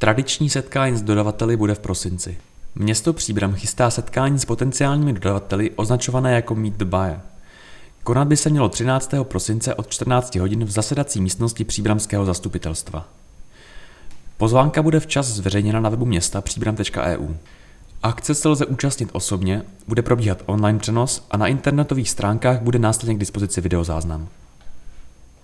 Tradiční setkání s dodavateli bude v prosinci. Město Příbram chystá setkání s potenciálními dodavateli označované jako Meet the Buyer. Konat by se mělo 13. prosince od 14 hodin v zasedací místnosti Příbramského zastupitelstva. Pozvánka bude včas zveřejněna na webu města příbram.eu. Akce se lze účastnit osobně, bude probíhat online přenos a na internetových stránkách bude následně k dispozici videozáznam.